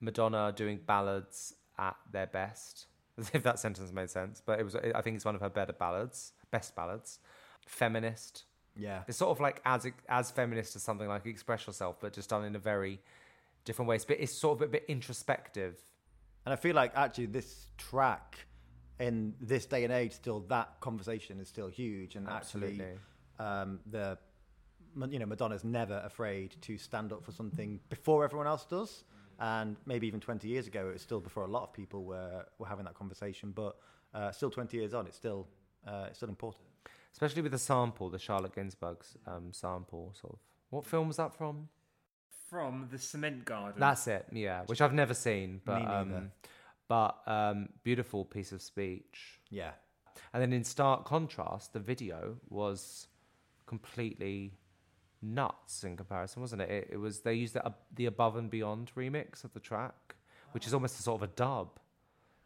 Madonna doing ballads at their best, as <laughs> if that sentence made sense. But it was, I think it's one of her better ballads, best ballads. Feminist. Yeah. It's sort of like as as feminist as something like express yourself, but just done in a very different way. But it's sort of a bit introspective. And I feel like actually this track in this day and age, still that conversation is still huge. And Absolutely. actually, um, the you know Madonna's never afraid to stand up for something before everyone else does. And maybe even 20 years ago, it was still before a lot of people were, were having that conversation. But uh, still 20 years on, it's still uh, it's still important. Especially with the sample, the Charlotte Gainsbourg's um, sample, sort of. What film was that from? From the Cement Garden. That's it, yeah. Which I've never seen, but Me um, but um, beautiful piece of speech. Yeah. And then in stark contrast, the video was completely nuts in comparison, wasn't it? It, it was they used the, uh, the Above and Beyond remix of the track, which is almost a sort of a dub.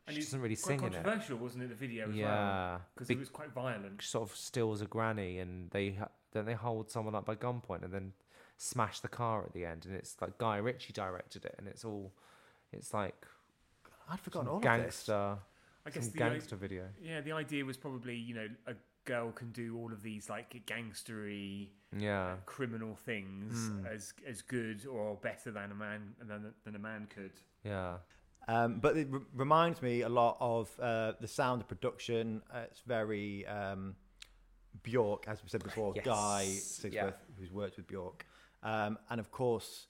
And She doesn't really quite sing in it. controversial, wasn't it? The video as Yeah, because Big- it was quite violent. sort of stills a granny, and they then they hold someone up by gunpoint and then smash the car at the end, and it's like Guy Ritchie directed it, and it's all it's like I'd forgotten all some of this. I gangster, guess some the i- gangster video. yeah, the idea was probably you know a girl can do all of these like gangstery Yeah, criminal things Hmm. as as good or better than a man than, than a man could. yeah. Um, but it r- reminds me a lot of uh, the sound of production. Uh, it's very um, Bjork, as we said before, Yes. Guy Yeah. Sigsworth, who's worked with Bjork. Um, and of course,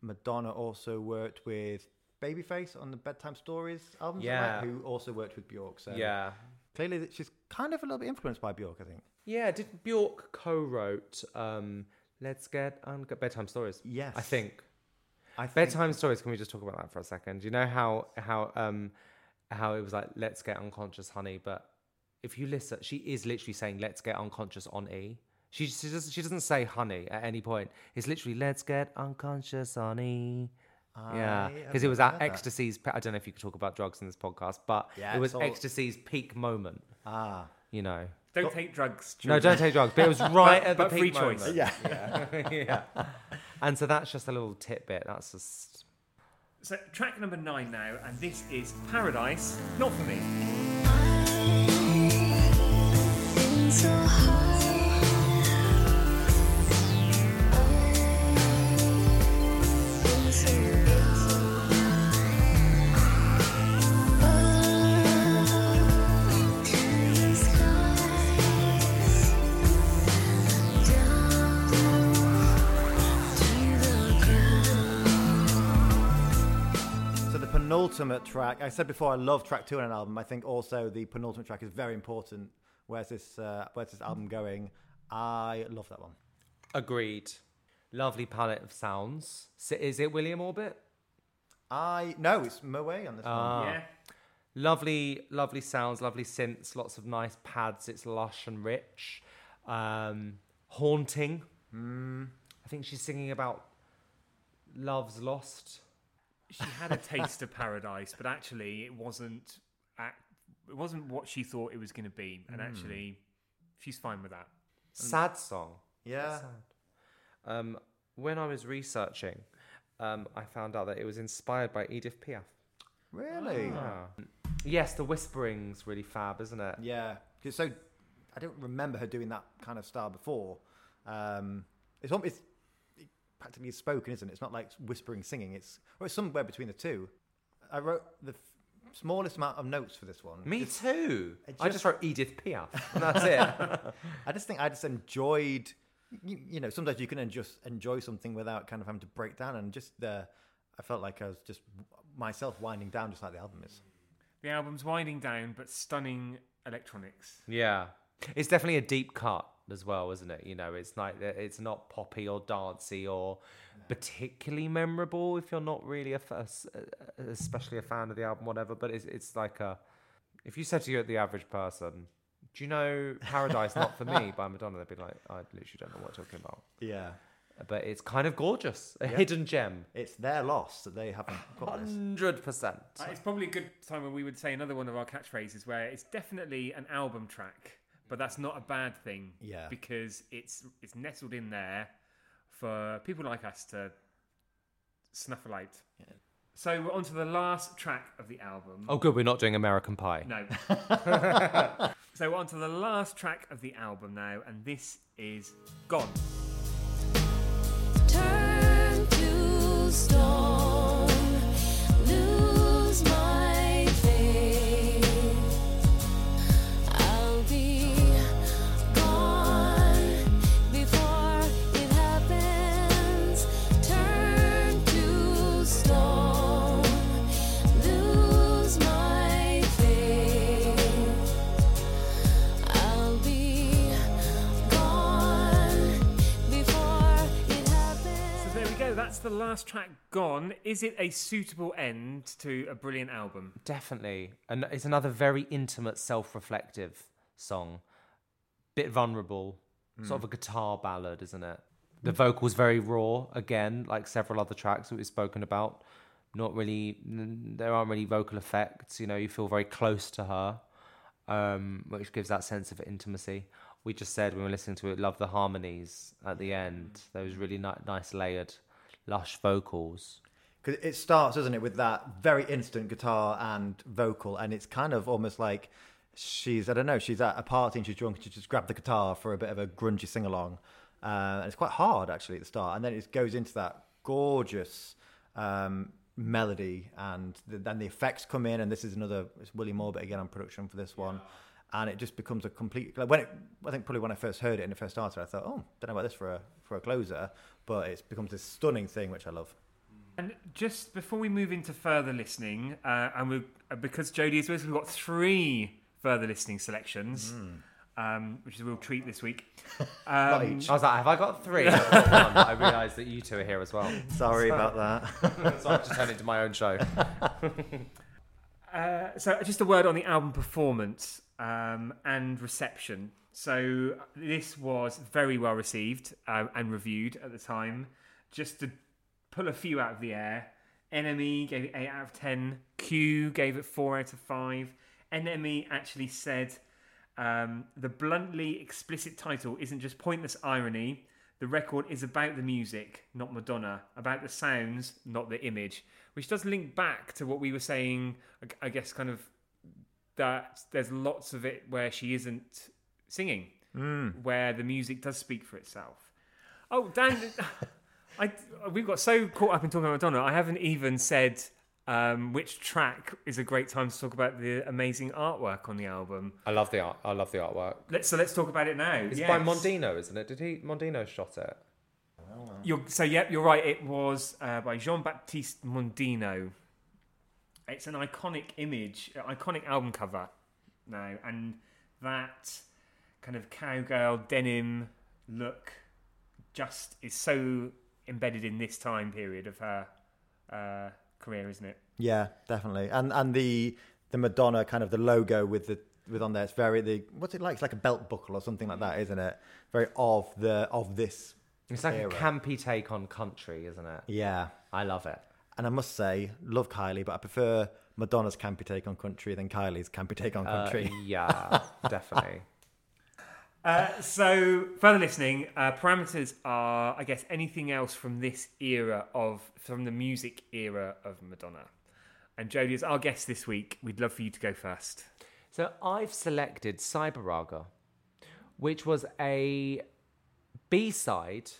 Madonna also worked with Babyface on the Bedtime Stories album, Yeah. right? who also worked with Bjork. So yeah. Clearly she's kind of a little bit influenced by Bjork, I think. Yeah, did Bjork co-wrote um, "Let's Get Un- Bedtime Stories"? Yes. I think I think bedtime stories. Can we just talk about that for a second? You know how how um how it was like "Let's Get Unconscious, Honey," but if you listen, she is literally saying "Let's Get Unconscious" on E. She she doesn't she doesn't say "honey" at any point. It's literally "Let's Get Unconscious, Honey." Yeah, because it was at heard that. ecstasy's. pe- I don't know if you could talk about drugs in this podcast, but Yeah, it was it's all- ecstasy's peak moment. Ah. You know, Don't take drugs. no, children. don't take drugs. But it was right at the but peak free moment. choice. Yeah. yeah. <laughs> yeah. And so that's just a little tidbit. That's just So track number nine now, and this is Paradise. Not for me. Been so penultimate track. I said before I love track two on an album. I think also the penultimate track is very important. Where's this? Uh, where's this album going? I love that one. Agreed. Lovely palette of sounds. S- Is it William Orbit? I no, it's Moe on this one. Yeah. Lovely, lovely sounds, lovely synths, lots of nice pads. It's lush and rich. Um, haunting. I think she's singing about love's lost. She had a taste of paradise, but actually it wasn't. It wasn't what she thought it was going to be, and actually, she's fine with that. Sad song. Yeah. Sad. Um, when I was researching, um, I found out that it was inspired by Edith Piaf. Really? Ah. Yes, the whispering's really fab, isn't it? Yeah. 'Cause So I don't remember her doing that kind of style before. Um, it's almost it's practically spoken, isn't it? It's not like whispering, singing. It's or it's somewhere between the two. I wrote the f- smallest amount of notes for this one. Me Just- too. it I just just- wrote Edith Piaf, and that's it. <laughs> I just think I just enjoyed. You, you know, sometimes you can just enjoy something without kind of having to break down, and just uh, I felt like I was just myself winding down, just like the album is. The album's winding down, but stunning electronics. yeah, it's definitely a deep cut as well, isn't it? You know, it's like it's not poppy or dancey or particularly memorable if you're not really a, f- a s- a- especially a fan of the album, whatever. But it's it's like a if you said to you the average person, "Do you know Paradise Not for Me" <laughs> by Madonna? They'd be like, "I literally don't know what you're talking about." Yeah, But it's kind of gorgeous, a hidden gem, it's their loss that they haven't got this. hundred percent. Uh, It's probably a good time when we would say another one of our catchphrases where it's definitely an album track, but that's not a bad thing. Yeah. Because it's it's nestled in there for people like us to snuff a light. So we're on to the last track of the album. Oh, good, we're not doing American Pie. No. <laughs> so we're on to the last track of the album now, and this is Gone. The last track gone. Is it a suitable end to a brilliant album? Definitely. And it's another very intimate, self reflective song. Bit vulnerable, sort of a guitar ballad, isn't it? The vocals very raw, again, like several other tracks that we've spoken about. Not really, there aren't really vocal effects, you know, you feel very close to her, um, which gives that sense of intimacy. We just said when we were listening to it, love the harmonies at the end. Those really ni- nice layered, lush vocals. Because it starts, doesn't it, with that very instant guitar and vocal, and it's kind of almost like she's, I don't know, she's at a party and she's drunk and she just grabbed the guitar for a bit of a grungy sing along. Uh, and it's quite hard, actually, at the start. And then it goes into that gorgeous um, melody, and the, then the effects come in, and this is another, it's William Orbit again on production for this one. And it just becomes a complete. Like when it, I think probably when I first heard it and it first started, I thought, oh, don't know about this for a for a closer, but it becomes this stunning thing which I love. And just before we move into further listening, uh, and we uh, because Jodie is with us, we've got three further listening selections, um, which is a real treat this week. <laughs> Um. I was like, have I got three? <laughs> I've got. I realised that you two are here as well. <laughs> Sorry about that. so I have to turn it into my own show. Uh, so just a word on the album performance um, and reception. So this was very well received um, and reviewed at the time. Just to pull a few out of the air, NME gave it eight out of ten. Q gave it four out of five. NME actually said um, the bluntly explicit title isn't just pointless irony. The record is about the music, not Madonna, about the sounds, not the image, which does link back to what we were saying, I guess, kind of that there's lots of it where she isn't singing, where the music does speak for itself. Oh, Dan, <laughs> I, we've got so caught up in talking about Madonna, I haven't even said um, which track is a great time to talk about the amazing artwork on the album. I love the art. I love the artwork. Let's so let's talk about it now. It's Yes. by Mondino, isn't it? Did he? Mondino shot it. You're, so yep, you're right. It was uh, by Jean Baptiste Mondino. It's an iconic image, iconic album cover now, and that kind of cowgirl denim look just is so embedded in this time period of her uh, career, isn't it? Yeah, definitely. And and the the Madonna kind of the logo with the with on there. It's very the what's it like? It's like a belt buckle or something like that, isn't it? Very of the of this. It's like era. a campy take on country, isn't it? Yeah, I love it. And I must say, love Kylie, but I prefer Madonna's campy take on country than Kylie's campy take on Uh, country. yeah, <laughs> definitely. Uh, so, further listening, uh, parameters are, I guess, anything else from this era of, from the music era of Madonna. And Jodie, as our guest this week, we'd love for you to go first. So I've selected Cyber which was a B-side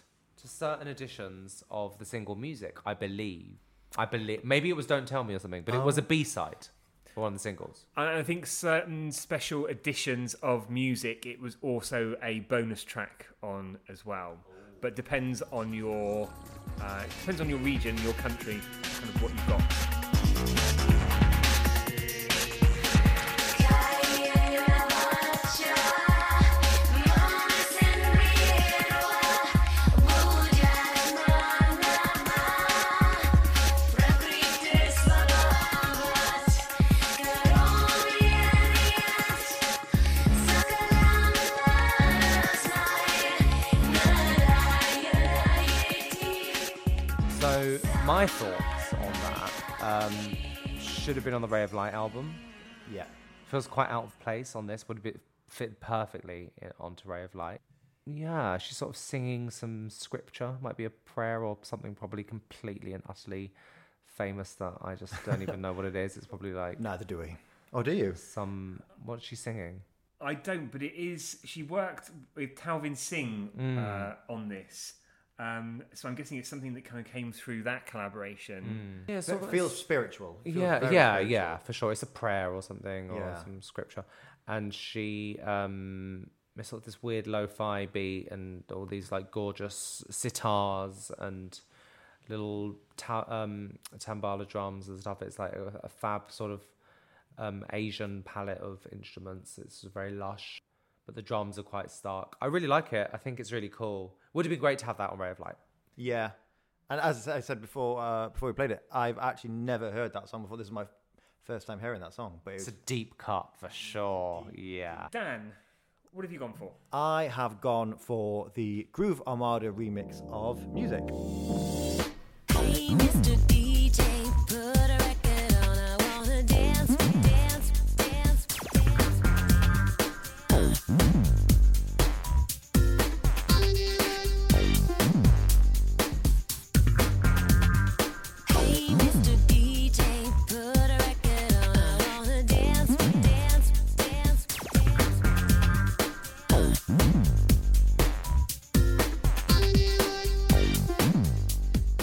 to certain editions of the single music, I believe. I believe maybe it was Don't Tell Me or something, but it was a B-side for one of the singles. And I think certain special editions of music, it was also a bonus track on as well. But depends on your uh, depends on your region, your country, kind of what you've got. Should have been on the Ray of Light album. yeah, Feels quite out of place on this. Would have been, fit perfectly onto Ray of Light. Yeah, she's sort of singing some scripture, might be a prayer or something probably completely and utterly famous that I just don't even know what it is. It's probably like neither do we. Oh, do you? some what's she singing? I don't, but it is. She worked with Talvin Singh uh, on this, um, so I'm guessing it's something that kind of came through that collaboration. Yeah, So it feels spiritual. It feels yeah, yeah, spiritual. yeah, for sure. It's a prayer or something or Yeah. some scripture. And she um it's sort of this weird lo-fi beat and all these like gorgeous sitars and little ta- um tambala drums and stuff. It's like a, a fab sort of um Asian palette of instruments. It's very lush. But the drums are quite stark. I really like it. I think it's really cool. Would it be great to have that on Ray of Light? Yeah, and as I said before, uh, before we played it, I've actually never heard that song before. This is my first time hearing that song. But it It's was, a deep cut for sure. Yeah. Dan, what have you gone for? I have gone for the Groove Armada remix of Music.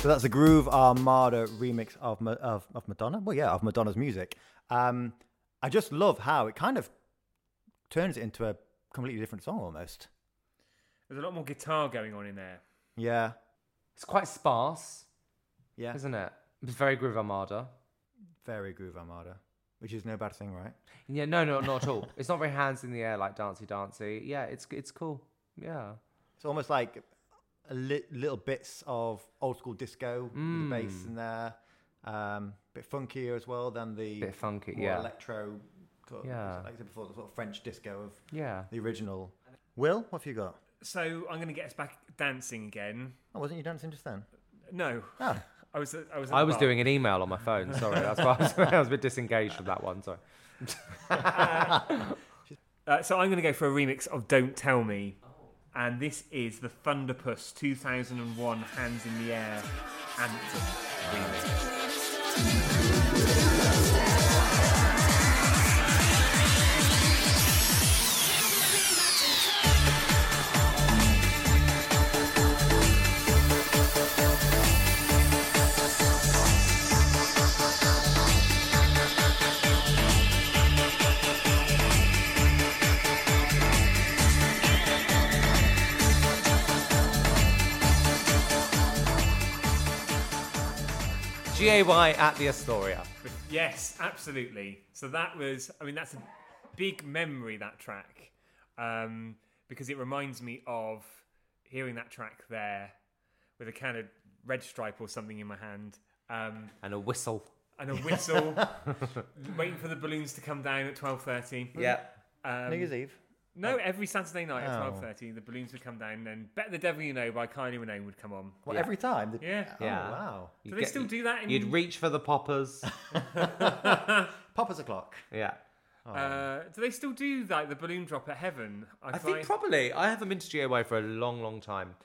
So that's the Groove Armada remix of of, of Madonna. Well, yeah, of Madonna's music. Um, I just love how it kind of turns it into a completely different song almost. There's a lot more guitar going on in there. Yeah, It's quite sparse. yeah, isn't it? It's very Groove Armada. very Groove Armada, which is no bad thing, right? Yeah, no, no, not at all. It's not very hands in the air like Dancey Dancey. Yeah, it's it's cool. Yeah. It's almost like li- little bits of old school disco with the bass in there. Um, bit funkier as well than the Bit funky, more yeah. electro. Sort of, Yeah. like I said before, the sort of French disco of Yeah. the original. Will, what have you got? So I'm going to get us back dancing again. Oh, wasn't you dancing just then? No, Oh, <laughs> I was. I was. I was bar. doing an email on my phone. Sorry, that's why I was, <laughs> I was a bit disengaged from that one. Sorry. <laughs> Uh, so I'm going to go for a remix of "Don't Tell Me," and this is the Thunderpuss 2001 "Hands in the Air" anthem. GAY at the Astoria. Yes, absolutely. So that was, I mean, that's a big memory, that track, um, because it reminds me of hearing that track there with a kind of red stripe or something in my hand. Um, And a whistle. and a whistle, <laughs> waiting for the balloons to come down at twelve thirty. Yeah. Um, New Year's Eve. No, every Saturday night at Oh. twelve thirty, the balloons would come down, and then "Better the Devil You Know" by Kylie Minogue would come on. What, Yeah. every time? The- Yeah. Oh, Yeah. wow. Do they still do that? In, You'd reach for the poppers. <laughs> <laughs> Papa's o'clock. yeah. uh, do they still do like the balloon drop at Heaven? I think probably. I haven't been to GAY for a long, long time.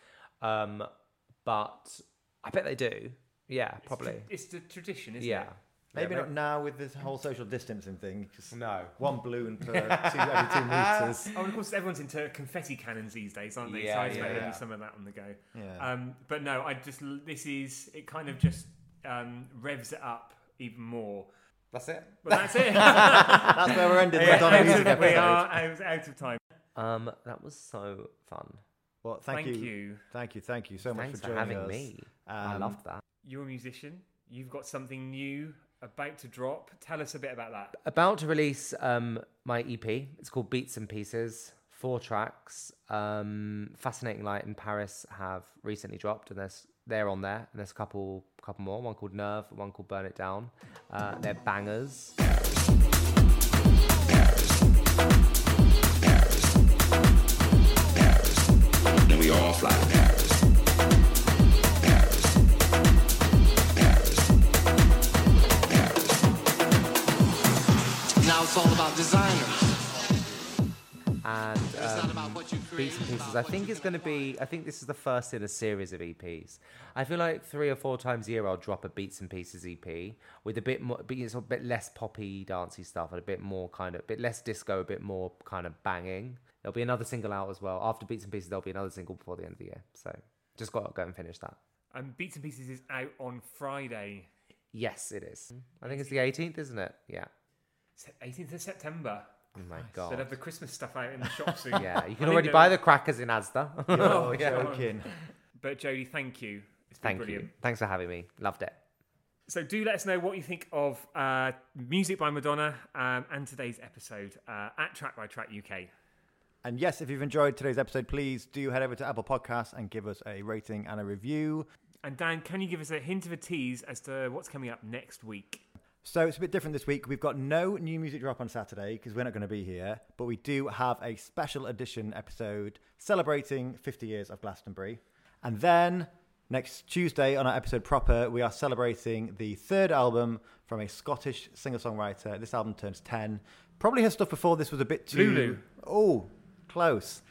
Um, but I bet they do. Yeah, probably. it's the tradition, isn't Yeah. It? Maybe Yeah, not now with this whole social distancing thing. Just No. one balloon per <laughs> two, every two <laughs> meters. Oh, and of course, everyone's into confetti cannons these days, aren't they? so Yeah, I expect yeah, there'll yeah. be some of that on the go. Yeah. Um, but no, I just this is it. Kind of just um, revs it up even more. That's it. But that's it. <laughs> That's where we're ending the Madonna Out music of- we episode. are out, out of time. Um, that was so fun. Well, thank, Thank you. you. Thank you. Thank you so much for for, joining having us. me. I Um, loved that. You're a musician. You've got something new about to drop. Tell us a bit about that. About to release um, my EP. It's called Beats and Pieces. Four tracks. Um, Fascinating Light in Paris have recently dropped, and there's they're on there. And there's a couple couple more. One called Nerve, one called Burn It Down. Uh, they're bangers. Then we all fly and um, about what you create. Beats and Pieces. I think you it's going to be. I think this is the first in a series of EPs. I feel like three or four times a year I'll drop a Beats and Pieces EP with a bit more, but it's a bit less poppy, dancey stuff, and a bit more kind of, a bit less disco, a bit more kind of banging. There'll be another single out as well after Beats and Pieces. There'll be another single before the end of the year. So just got to go and finish that. Um, Beats and Pieces is out on Friday, Yes, it is. I think it's the 18th, isn't it? Yeah. 18th of September. Oh my God! They'll god. have the Christmas stuff out in the shops soon. <laughs> Yeah, you can I already buy the crackers in Asda. Oh, <laughs> yeah. joking. But Jodie, thank you. It's been Thank brilliant. you. Thanks for having me. Loved it. So do let us know what you think of uh, music by Madonna um, and today's episode uh, at Track by Track UK. And yes, if you've enjoyed today's episode, please do head over to Apple Podcasts and give us a rating and a review. And Dan, can you give us a hint of a tease as to what's coming up next week? So it's a bit different this week. We've got no new music drop on Saturday because we're not going to be here, but we do have a special edition episode celebrating 50 years of Glastonbury. And then next Tuesday on our episode proper, we are celebrating the third album from a Scottish singer-songwriter. This album turns 10. Probably her stuff before this was a bit too Lulu. Oh, close.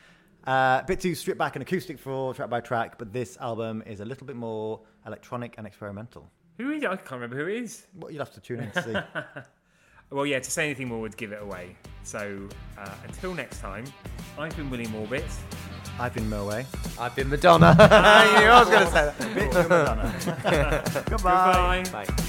Uh, a bit too stripped back and acoustic for track by track, but this album is a little bit more electronic and experimental. Who is it? I can't remember who it is. Well, you'll have to tune in to see. <laughs> Well, yeah, to say anything more would give it away. So uh, until next time, I've been William Orbit. I've been Moe. I've been Madonna. <laughs> <laughs> you knew I was going to say that. Madonna. Goodbye. Goodbye. Bye.